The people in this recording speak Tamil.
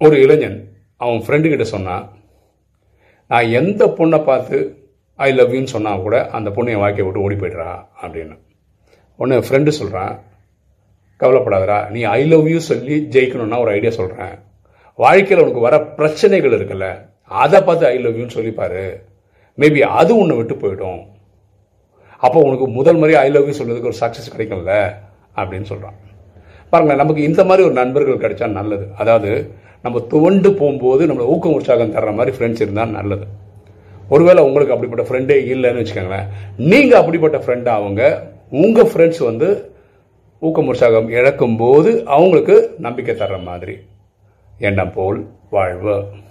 ஒரு இளைஞன் அவன் ஃப்ரெண்டு கிட்ட சொன்னான் நான் எந்த பொண்ணை பார்த்து ஐ லவ் யூன்னு சொன்னால் கூட அந்த பொண்ணு என் வாழ்க்கையை விட்டு ஓடி போய்ட்றா அப்படின்னு. ஒன்று ஃப்ரெண்டு சொல்கிறான் கவலைப்படாதடா நீ ஐ லவ் யூ சொல்லி ஜெயிக்கணும்னா ஒரு ஐடியா சொல்கிறேன் வாழ்க்கையில் உனக்கு வர பிரச்சனைகள் இருக்குல்ல அதை பார்த்து ஐ லவ் யூன்னு சொல்லிப்பாரு மேபி அது உன்னை விட்டு போயிடும். அப்போ உனக்கு முதல் முறை ஐ லவ் யூ சொல்கிறதுக்கு ஒரு சக்ஸஸ் கிடைக்கும்ல அப்படின்னு சொல்கிறான் பாருங்களேன் நமக்கு இந்த மாதிரி ஒரு நண்பர்கள் கிடைச்சா நல்லது. அதாவது நம்ம துவண்டு போகும்போது நம்மளை ஊக்கம் உற்சாகம் தர்ற மாதிரி ஃப்ரெண்ட்ஸ் இருந்தால் நல்லது. ஒருவேளை உங்களுக்கு அப்படிப்பட்ட ஃப்ரெண்டே இல்லைன்னு வச்சுக்கோங்களேன். நீங்கள் அப்படிப்பட்ட ஃப்ரெண்டாக அவங்க உங்கள் ஃப்ரெண்ட்ஸ் வந்து ஊக்கம் உற்சாகம் இழக்கும் போது அவங்களுக்கு நம்பிக்கை தர்ற மாதிரி. எண்ணம் போல் வாழ்வு.